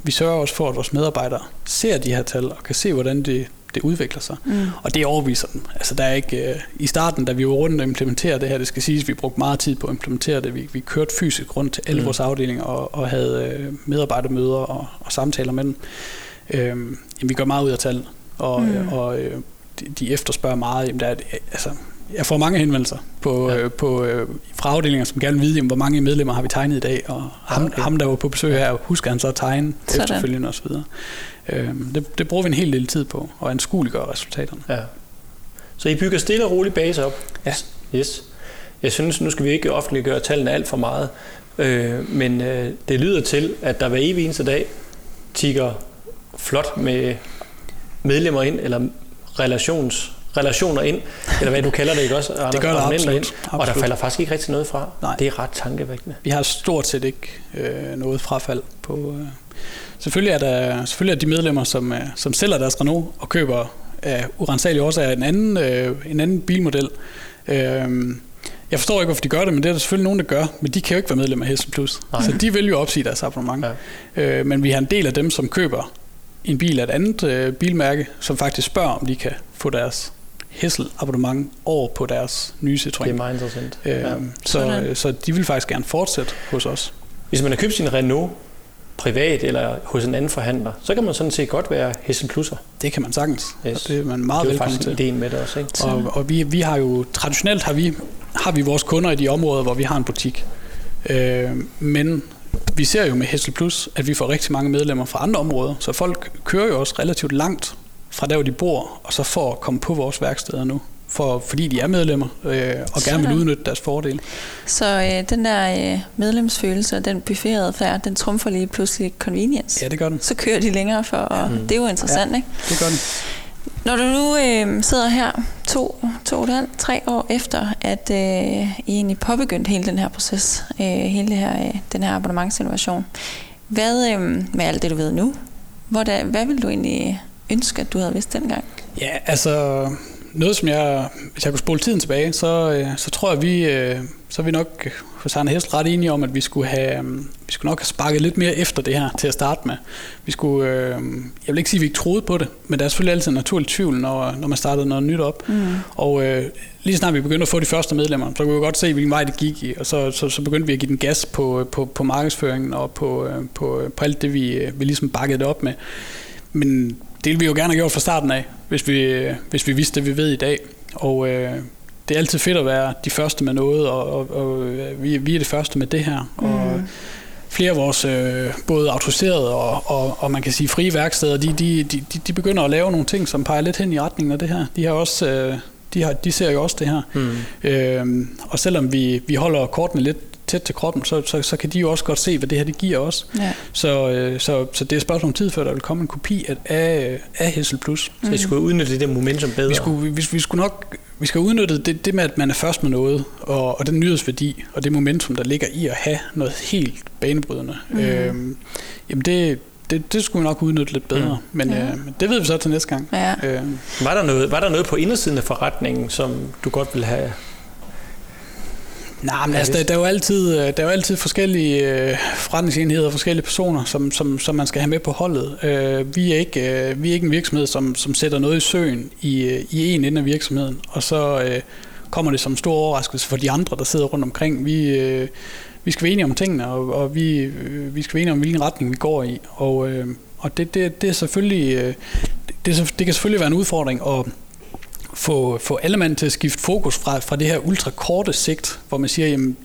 vi sørger også for, at vores medarbejdere ser de her tal, og kan se, hvordan det, det udvikler sig. Mm. Og det overviser dem. Altså der er ikke, øh, I starten, da vi var rundt og implementere det her, det skal siges, at vi brugte meget tid på at implementere det. Vi, vi kørte fysisk rundt til alle mm. vores afdelinger og, og havde øh, medarbejdermøder og, og samtaler med dem. Øh, jamen, vi gør meget ud af tal, og, mm. og øh, de efterspørger meget. Jamen, der er, altså, jeg får mange henvendelser på, ja. øh, på, øh, fra afdelinger, som gerne vil vide, jamen, hvor mange medlemmer har vi tegnet i dag, og ham, okay. ham der var på besøg her, husker han så at tegne Sådan. efterfølgende osv. Øh, det, det bruger vi en hel del tid på, og anskueliggøre resultaterne. Ja. Så I bygger stille og roligt base op? Ja. Yes. Jeg synes, nu skal vi ikke offentliggøre tallene alt for meget, øh, men øh, det lyder til, at der hver evig eneste dag tigger flot med medlemmer ind, eller relations, relationer ind, eller hvad du kalder det, ikke også? Anders, det gør det absolut, ind, Og der falder faktisk ikke rigtig noget fra. Nej. Det er ret tankevækkende. Vi har stort set ikke øh, noget frafald på... Øh. Selvfølgelig er der selvfølgelig er de medlemmer, som, øh, som sælger deres Renault og køber af urensagelige årsager en anden, øh, en anden bilmodel. Øh, Jeg forstår ikke, hvorfor de gør det, men det er der selvfølgelig nogen, der gør. Men de kan jo ikke være medlem af Hestel Plus. Nej. Så de vil jo opsige deres abonnement. Ja. Øh, men vi har en del af dem, som køber en bil af et andet øh, bilmærke, som faktisk spørger, om de kan få deres Hessel abonnement over på deres nye Citroën. Det er meget interessant. Øh, ja. så, så de vil faktisk gerne fortsætte hos os. Hvis man har købt sin Renault privat eller hos en anden forhandler, så kan man sådan set godt være Hessel Plusser. Det kan man sagtens. Yes. Og det er man meget det er velkommen til. ideen med det også. Ikke? Og, og vi, vi har jo, traditionelt har vi, har vi vores kunder i de områder, hvor vi har en butik. Øh, men vi ser jo med Hessel Plus, at vi får rigtig mange medlemmer fra andre områder, så folk kører jo også relativt langt fra der, hvor de bor, og så får at komme på vores værksteder nu for, fordi de er medlemmer øh, og gerne vil udnytte deres fordele. Så øh, den der øh, medlemsfølelse og den buffetadfærd, den trumfer lige pludselig convenience. Ja, det gør den. Så kører de længere for, og mm. det er jo interessant, ja, ikke? det gør den. Når du nu øh, sidder her to, to og halv, tre år efter, at øh, I egentlig påbegyndt hele den her proces, øh, hele det her, øh, den her abonnementsinnovation, hvad øh, med alt det, du ved nu, hvad, hvad vil du egentlig ønske, at du havde vidst dengang? Ja, altså noget, som jeg, hvis jeg kunne spole tiden tilbage, så, øh, så tror jeg, vi, øh, så er vi nok hos Arne Hest ret enige om, at vi skulle, have, øh, vi skulle nok have sparket lidt mere efter det her til at starte med. Vi skulle, jeg vil ikke sige, at vi ikke troede på det, men der er selvfølgelig altid en naturlig tvivl, når, når man startede noget nyt op. Mm. Og lige snart vi begyndte at få de første medlemmer, så kunne vi godt se, hvilken vej det gik i, og så, så, så begyndte vi at give den gas på, på, på markedsføringen og på, på, på alt det, vi, vi ligesom bakkede det op med. Men det ville vi jo gerne have gjort fra starten af, hvis vi, hvis vi vidste det, vi ved i dag. Og øh, det er altid fedt at være de første med noget, og, og, og vi, vi er det første med det her. Mm. Og flere af vores øh, både autoriserede og, og, og man kan sige frie værksteder, de, de, de, de begynder at lave nogle ting, som peger lidt hen i retningen af det her. De har også... Øh, de, har, de ser jo også det her. Mm. Øhm, og selvom vi, vi holder kortene lidt tæt til kroppen, så, så, så kan de jo også godt se, hvad det her det giver os. Ja. Så, øh, så, så det er et spørgsmål om tid, før der vil komme en kopi af, af, af Hessel Plus. Så vi skulle udnytte det der momentum bedre? Vi skulle, vi, vi skulle nok vi skal udnytte det, det med, at man er først med noget, og, og den nyhedsværdi, og det momentum, der ligger i at have noget helt banebrydende. Mm. Øhm, jamen det, det, det skulle vi nok udnytte lidt bedre, mm. men ja. øh, det ved vi så til næste gang. Ja. Øh. Var, der noget, var der noget på indersiden af forretningen, som du godt ville have Nej, men altså, der, der, er jo altid, øh, der er jo altid forskellige øh, forretningsenheder, forskellige personer, som, som, som man skal have med på holdet. Øh, vi, er ikke, øh, vi er ikke en virksomhed, som, som sætter noget i søen i, øh, i en ende af virksomheden, og så øh, kommer det som en stor overraskelse for de andre, der sidder rundt omkring. Vi, øh, vi skal være enige om tingene, og, og vi, øh, vi skal være enige om, hvilken retning vi går i. Og, øh, og det, det, det er selvfølgelig... Øh, det, det kan selvfølgelig være en udfordring at få, få alle mand til at skifte fokus fra, fra det her ultrakorte sigt, hvor man siger, jamen,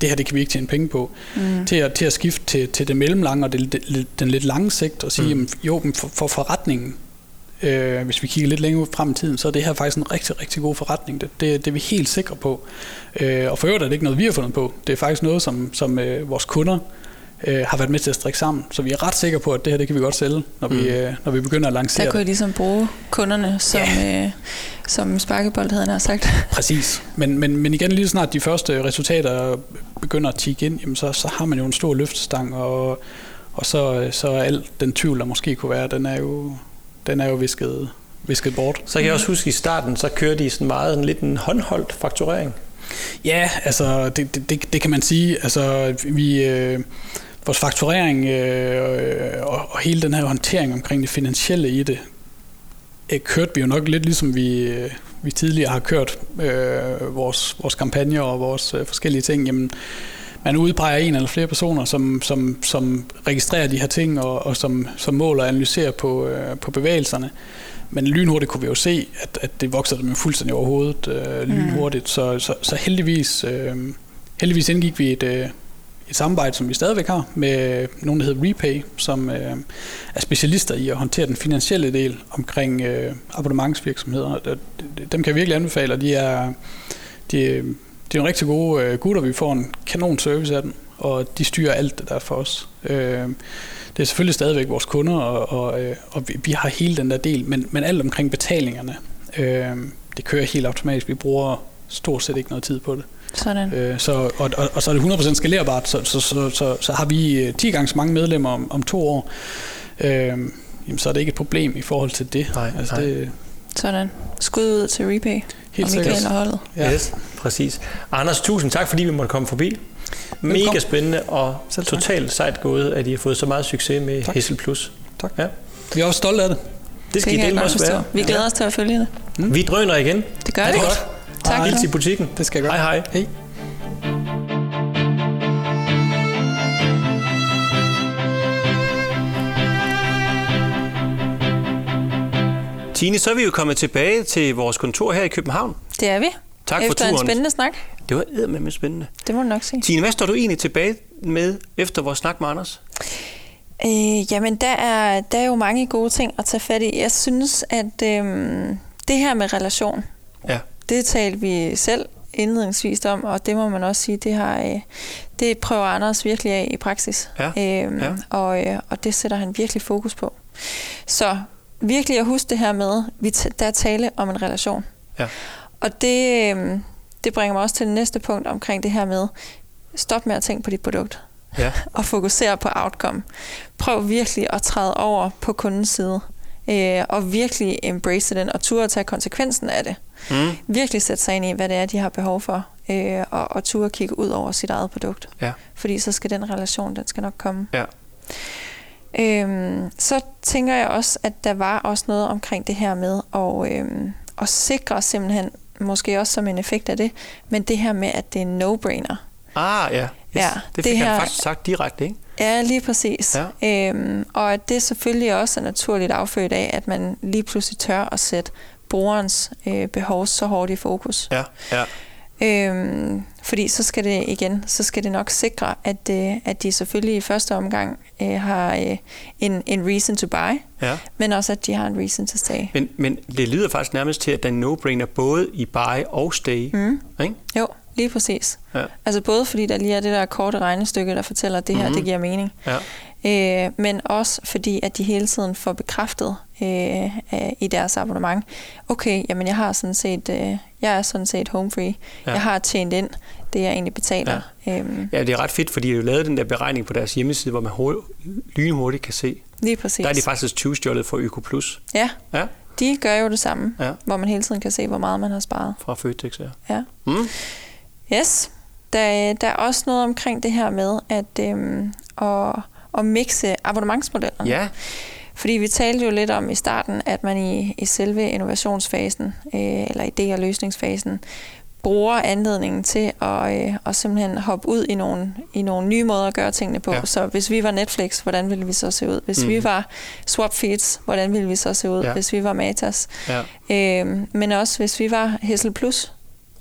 det her det kan vi ikke tjene penge på, mm. til, at, til at skifte til, til det mellemlange og det, det, den lidt lange sigt og sige, mm. jamen, jo, men for, for forretningen, øh, hvis vi kigger lidt længere frem i tiden, så er det her faktisk en rigtig, rigtig god forretning. Det, det, det er vi helt sikre på. Øh, og for øvrigt er det ikke noget, vi har fundet på. Det er faktisk noget, som, som øh, vores kunder øh, har været med til at strikke sammen. Så vi er ret sikre på, at det her det kan vi godt sælge, når, mm. vi, øh, når vi begynder at lancere Der kunne I ligesom bruge kunderne som, ja. øh, som sparkebold, havde han sagt. Præcis. Men, men, men igen, lige snart de første resultater begynder at tikke ind, jamen så, så har man jo en stor løftestang, og, og så, så er al den tvivl, der måske kunne være, den er jo, den er jo visket, visket bort. Så kan jeg også huske, at i starten, så kørte de sådan meget en lidt en håndholdt fakturering. Ja, altså det, det, det kan man sige. Altså vi, øh, vores fakturering øh, og, og hele den her håndtering omkring det finansielle i det, øh, kørte vi jo nok lidt ligesom vi, øh, vi tidligere har kørt øh, vores, vores kampagner og vores øh, forskellige ting. Jamen, man udpeger en eller flere personer, som, som, som registrerer de her ting og, og som, som måler og analyserer på, øh, på bevægelserne. Men lynhurtigt kunne vi jo se, at, at det voksede dem fuldstændig overhovedet øh, lynhurtigt. Mm. Så, så, så heldigvis, øh, heldigvis indgik vi et, øh, et samarbejde, som vi stadigvæk har, med nogen, der hedder Repay, som øh, er specialister i at håndtere den finansielle del omkring øh, abonnementsvirksomheder. Øh, dem kan jeg virkelig anbefale, og de er, de, de er en rigtig gode øh, gutter. Vi får en kanon service af dem, og de styrer alt det der for os. Øh, det er selvfølgelig stadigvæk vores kunder, og, og, øh, og vi, vi har hele den der del, men, men alt omkring betalingerne, øh, det kører helt automatisk. Vi bruger stort set ikke noget tid på det. Sådan. Øh, så, og, og, og så er det 100% skalerbart, så, så, så, så, så har vi 10 øh, gange så mange medlemmer om, om to år. Øh, jamen, så er det ikke et problem i forhold til det. Nej, altså, nej. Det, Sådan. Skud ud til Repay. Helt og sikkert. Michael og holdet. Ja. Yes, præcis. Anders, tusind tak, fordi vi måtte komme forbi. Mega spændende og totalt sejt gået, at I har fået så meget succes med Tak. Hessel Plus. Tak. Ja. Vi er også stolte af det. Det skal Det I dele med os være. Vi glæder os til at følge det. Vi drøner igen. Det gør Ja, det. det godt. Tak. Hils i butikken. Det skal jeg gøre. Hej hej. Hej. Tine, så er vi jo kommet tilbage til vores kontor her i København. Det er vi. Tak for Efter en turen. spændende snak. Det var eddermame spændende. Det må du nok sige. Tine, hvad står du egentlig tilbage med efter vores snak med Anders? Øh, jamen, der er, der er jo mange gode ting at tage fat i. Jeg synes, at øhm, det her med relation, Ja. Det talte vi selv indledningsvis om, og det må man også sige, det, har, øh, det prøver Anders virkelig af i praksis. Ja, Øhm, ja. Og, øh, og det sætter han virkelig fokus på. Så virkelig at huske det her med, vi der er tale om en relation. Ja. Og det, øh, det bringer mig også til det næste punkt omkring det her med, stop med at tænke på dit produkt Ja. og fokusere på outcome. Prøv virkelig at træde over på kundens side, øh, og virkelig embrace den, og turde at tage konsekvensen af det. Mm. Virkelig sætte sig ind i, hvad det er, de har behov for, øh, og, og turde kigge ud over sit eget produkt. Ja. Fordi så skal den relation, den skal nok komme. Ja. Øhm, så tænker jeg også, at der var også noget omkring det her med at, øhm, at sikre simpelthen, måske også som en effekt af det, men det her med, at det er no-brainer. Ah, ja. Yes. Ja, det fik det han her- faktisk sagt direkte, ikke? Ja, lige præcis. Ja. Øhm, og at det selvfølgelig også er naturligt affødt af, at man lige pludselig tør at sætte brugerens øh, behov så hårdt i fokus. Ja, ja. Øhm, fordi så skal det igen, så skal det nok sikre, at, øh, at de selvfølgelig i første omgang øh, har øh, en, en reason to buy, ja. men også at de har en reason to stay. Men, men det lyder faktisk nærmest til, at der er en no-brainer både i buy og stay. Mm. Ikke? Jo, lige præcis. Ja. Altså både fordi der lige er det der korte regnestykke, der fortæller, at det her, Mhm. det giver mening. Ja. Øh, men også fordi, at de hele tiden får bekræftet øh, øh, i deres abonnement, okay, jamen jeg har sådan set, øh, jeg er sådan set home free. Ja. Jeg har tjent ind det, jeg egentlig betaler. Ja. Øhm, ja, det er ret fedt, fordi de har jo lavet den der beregning på deres hjemmeside, hvor man hurtigt, lynhurtigt kan se. lige præcis. Der er de faktisk 20 stjålet for Øko Plus. Ja, Ja, de gør jo det samme, Ja. hvor man hele tiden kan se, hvor meget man har sparet. fra Føtex, ja. Ja. Mm. Yes. Der, der er også noget omkring det her med at, øhm, at, at mixe abonnementsmodellerne. Ja, Fordi vi talte jo lidt om i starten, at man i, i selve innovationsfasen, øh, eller idé- og løsningsfasen, bruger anledningen til at, øh, at simpelthen hoppe ud i nogle, i nogle nye måder at gøre tingene på. Ja. Så hvis vi var Netflix, hvordan ville vi så se ud? Hvis mm. vi var Swapfeeds, hvordan ville vi så se ud? Ja. Hvis vi var Matas. ja, Øh, men også hvis vi var Hessel Plus,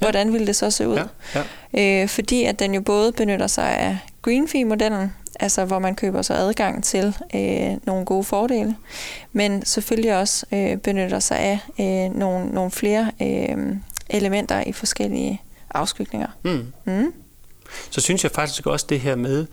Ja. hvordan ville det så se ud? ja, ja. Øh, fordi at den jo både benytter sig af green fee-modellen, altså hvor man køber sig adgang til øh, nogle gode fordele, men selvfølgelig også øh, benytter sig af øh, nogle, nogle flere øh, elementer i forskellige afskygninger. Mm. Mm. Så synes jeg faktisk også det her med,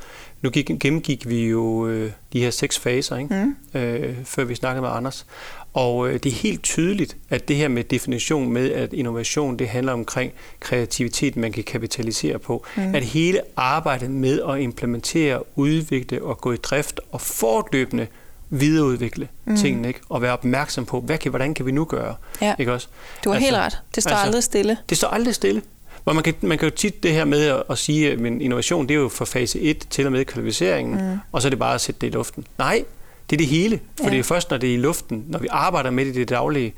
nu gik, gennemgik vi jo øh, de her seks faser, ikke? Mm. Øh, før vi snakkede med Anders. Og øh, det er helt tydeligt, at det her med definition med, at innovation, det handler omkring kreativitet, man kan kapitalisere på. Mm. At hele arbejdet med at implementere, udvikle og gå i drift og fortløbende videreudvikle mm. tingene, ikke? og være opmærksom på, hvad kan, hvordan kan vi nu gøre? Ja. Ikke også? Du har Altså- helt ret. Det står altså- aldrig stille. Det står aldrig stille. Hvor man kan, man kan jo tit det her med at, at sige, at innovation det er jo fra fase 1 til og med kvalificeringen, mm. og så er det bare at sætte det i luften. Nej, det er det hele. For Ja. det er først, når det er i luften, når vi arbejder med det i det daglige,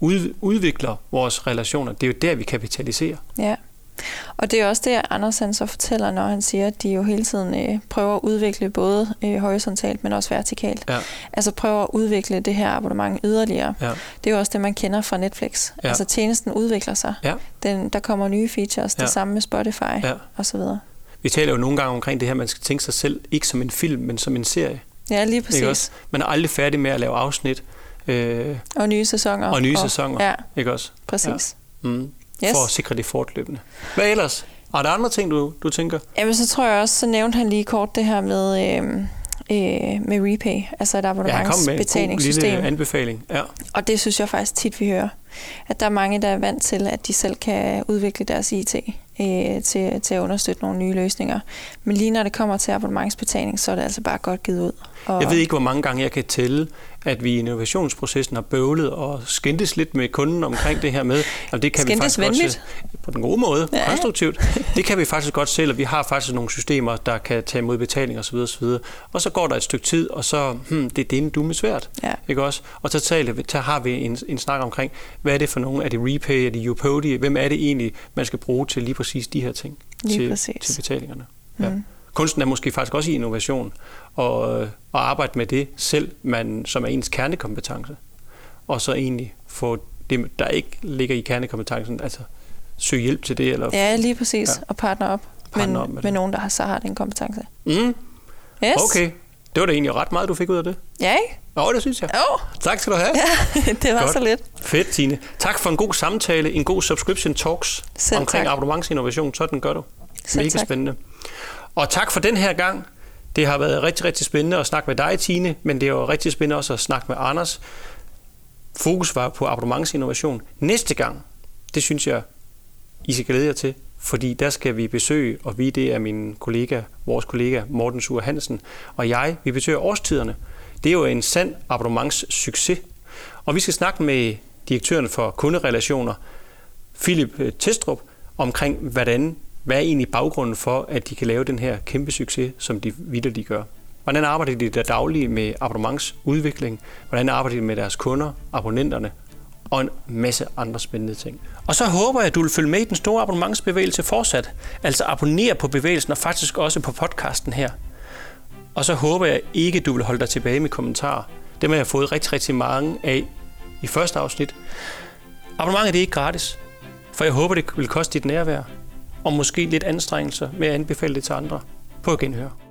ud, udvikler vores relationer. Det er jo der, vi kapitaliserer. Ja. Og det er også det, Anders han så fortæller, når han siger, at de jo hele tiden øh, prøver at udvikle både øh, horisontalt, men også vertikalt. Ja. Altså prøver at udvikle det her abonnement yderligere. Ja. Det er jo også det, man kender fra Netflix. Ja. Altså tjenesten udvikler sig. Ja. Den, der kommer nye features, Ja. det samme med Spotify Ja. og så videre. Vi taler jo nogle gange omkring det her, man skal tænke sig selv ikke som en film, men som en serie. Ja, lige Ikke præcis. også? Man er aldrig færdig med at lave afsnit øh, Og nye sæsoner. og nye sæsoner. Ja, Ikke også? præcis. Mm. Yes. For at sikre det fortløbende. Hvad ellers? Er der andre ting, du, du tænker? Jamen, så tror jeg også, så nævnte han lige kort det her med, øh, øh, med Repay, altså et Ja, han kom med en abonnementsbetalingssystem. anbefaling. Ja. Og det synes jeg faktisk tit, vi hører. at der er mange, der er vant til, at de selv kan udvikle deres IT øh, til, til at understøtte nogle nye løsninger. Men lige når det kommer til abonnementsbetaling, så er det altså bare godt givet ud. Og jeg ved ikke, hvor mange gange jeg kan tælle, at vi i innovationsprocessen har bøvlet og skændtes lidt med kunden omkring det her med, og det kan skændtes vi faktisk venligt. godt på den gode måde, ja. konstruktivt. Det kan vi faktisk godt selv, og vi har faktisk nogle systemer, der kan tage imod betaling osv. osv. Og så går der et stykke tid, og så, hmm, det er det en dumme svært. Ja. Ikke også? Og så, taler vi, så har vi en, en snak omkring, hvad er det for nogle? Er det Repay? Er det Upodi? Hvem er det egentlig, man skal bruge til lige præcis de her ting? Lige til, præcis. til betalingerne. Ja. Mm. Kunsten er måske faktisk også i innovation, og, og arbejde med det selv, man, som er ens kernekompetence, og så egentlig få det, der ikke ligger i kernekompetencen, altså søge hjælp til det. Eller, Ja, lige præcis. Ja. Og partner op Partner med, op med med, det. nogen, der har, så har den kompetence. Mm, Yes. okay, det var da egentlig ret meget, du fik ud af det. Ja, ikke? Jo, det synes jeg. Jo, Tak skal du have. ja, det var Godt. så lidt. Fedt, Tine. Tak for en god samtale, en god subscription talks Selv omkring tak. abonnementsinnovation. Sådan gør du. Selv Mega tak. spændende. Og tak for den her gang. Det har været rigtig, rigtig spændende at snakke med dig, Tine, men det er rigtig spændende også at snakke med Anders. Fokus var på abonnementsinnovation. Næste gang, det synes jeg, I skal glæde jer til, fordi der skal vi besøge, og vi det er min kollega, vores kollega Morten Sur Hansen, og jeg, vi besøger årstiderne. Det er jo en sand abonnementssucces. Og vi skal snakke med direktøren for kunderelationer, Philip øh, Testrup, omkring, hvordan, hvad er egentlig baggrunden for, at de kan lave den her kæmpe succes, som de vidderligt gør. Hvordan arbejder de der daglige med abonnementsudvikling? Hvordan arbejder de med deres kunder, abonnenterne? Og en masse andre spændende ting. Og så håber jeg, at du vil følge med i den store abonnementsbevægelse fortsat. Altså abonnere på bevægelsen og faktisk også på podcasten her. Og så håber jeg ikke, du vil holde dig tilbage med kommentarer. Dem har jeg fået rigtig, rigtig mange af i første afsnit. Abonnementet er ikke gratis, for jeg håber, det vil koste dit nærvær, og måske lidt anstrengelser med at anbefale det til andre. På genhør.